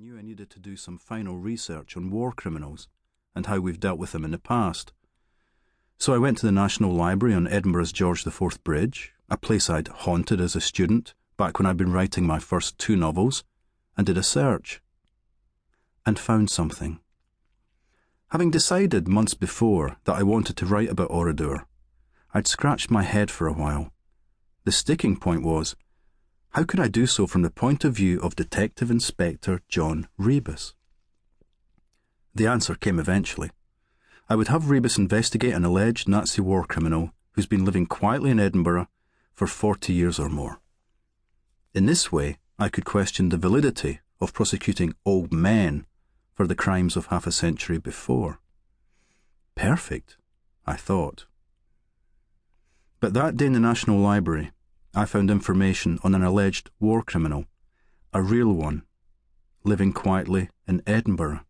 knew I needed to do some final research on war criminals and how we've dealt with them in the past. So I went to the National Library on Edinburgh's George IV Bridge, a place I'd haunted as a student back when I'd been writing my first two novels, and did a search. And found something. Having decided months before that I wanted to write about Oradour, I'd scratched my head for a while. The sticking point was how could I do so from the point of view of Detective Inspector John Rebus? The answer came eventually. I would have Rebus investigate an alleged Nazi war criminal who's been living quietly in Edinburgh for 40 years or more. In this way, I could question the validity of prosecuting old men for the crimes of half a century before. Perfect, I thought. But that day in the National Library, I found information on an alleged war criminal, a real one, living quietly in Edinburgh.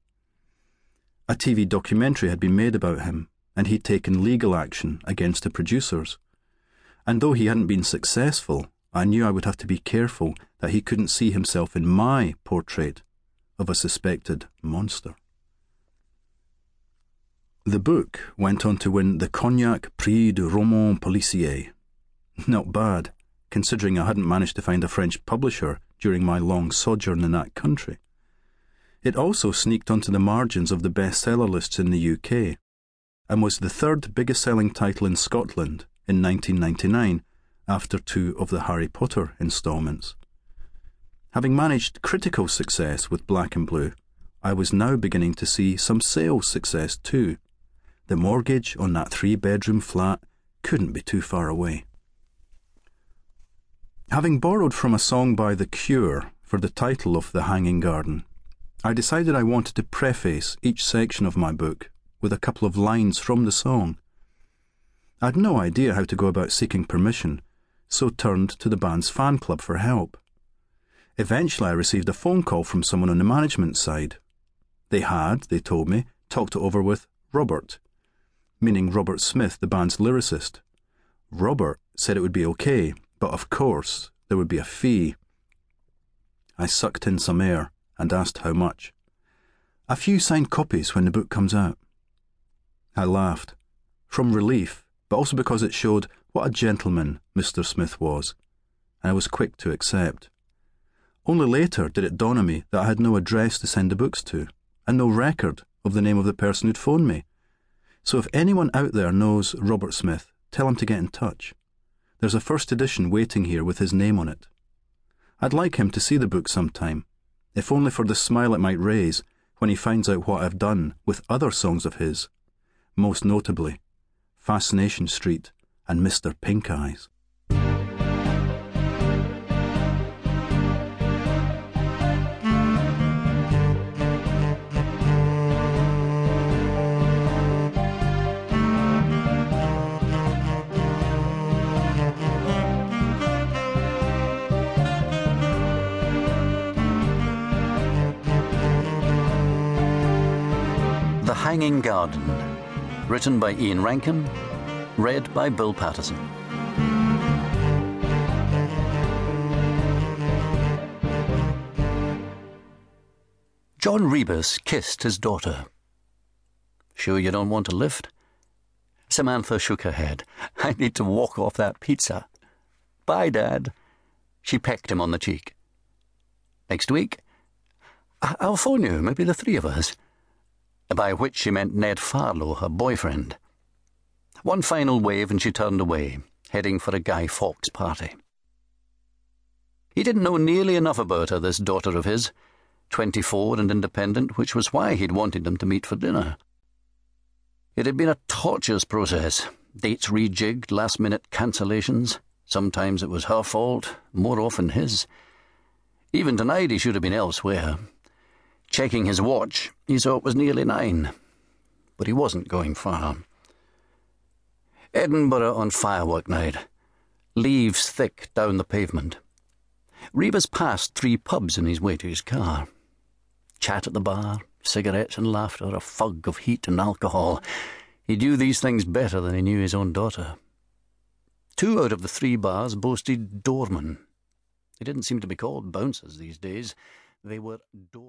A TV documentary had been made about him, and he'd taken legal action against the producers. And though he hadn't been successful, I knew I would have to be careful that he couldn't see himself in my portrait of a suspected monster. The book went on to win the Cognac Prix du Roman Policier. Not bad considering I hadn't managed to find a French publisher during my long sojourn in that country. It also sneaked onto the margins of the bestseller lists in the UK and was the third biggest selling title in Scotland in 1999 after two of the Harry Potter installments. Having managed critical success with Black and Blue, I was now beginning to see some sales success too. The mortgage on that three bedroom flat couldn't be too far away. Having borrowed from a song by The Cure for the title of The Hanging Garden, I decided I wanted to preface each section of my book with a couple of lines from the song. I had no idea how to go about seeking permission, so turned to the band's fan club for help. Eventually, I received a phone call from someone on the management side. They had, they told me, talked it over with Robert, meaning Robert Smith, the band's lyricist. Robert said it would be okay, but of course, there would be a fee. I sucked in some air and asked how much. A few signed copies when the book comes out. I laughed, from relief, but also because it showed what a gentleman Mr. Smith was, and I was quick to accept. Only later did it dawn on me that I had no address to send the books to, and no record of the name of the person who'd phoned me. So if anyone out there knows Robert Smith, tell him to get in touch. There's a first edition waiting here with his name on it. I'd like him to see the book sometime, if only for the smile it might raise when he finds out what I've done with other songs of his, most notably Fascination Street and Mr. Pink Eyes. Hanging Garden, written by Ian Rankin, read by Bill Paterson. John Rebus kissed his daughter. Sure you don't want a lift? Samantha shook her head. I need to walk off that pizza. Bye, Dad. She pecked him on the cheek. Next week, I'll phone you, maybe the three of us by which she meant Ned Farlow, her boyfriend. One final wave and she turned away, heading for a Guy Fawkes party. He didn't know nearly enough about her, this daughter of his, twenty four and independent, which was why he'd wanted them to meet for dinner. It had been a tortuous process, dates rejigged, last minute cancellations. Sometimes it was her fault, more often his. Even tonight he should have been elsewhere, Checking his watch, he saw it was nearly nine. But he wasn't going far. Edinburgh on firework night. Leaves thick down the pavement. Rebus passed three pubs in his way to his car. Chat at the bar, cigarettes and laughter, a fog of heat and alcohol. He knew these things better than he knew his own daughter. Two out of the three bars boasted doormen. They didn't seem to be called bouncers these days. They were door.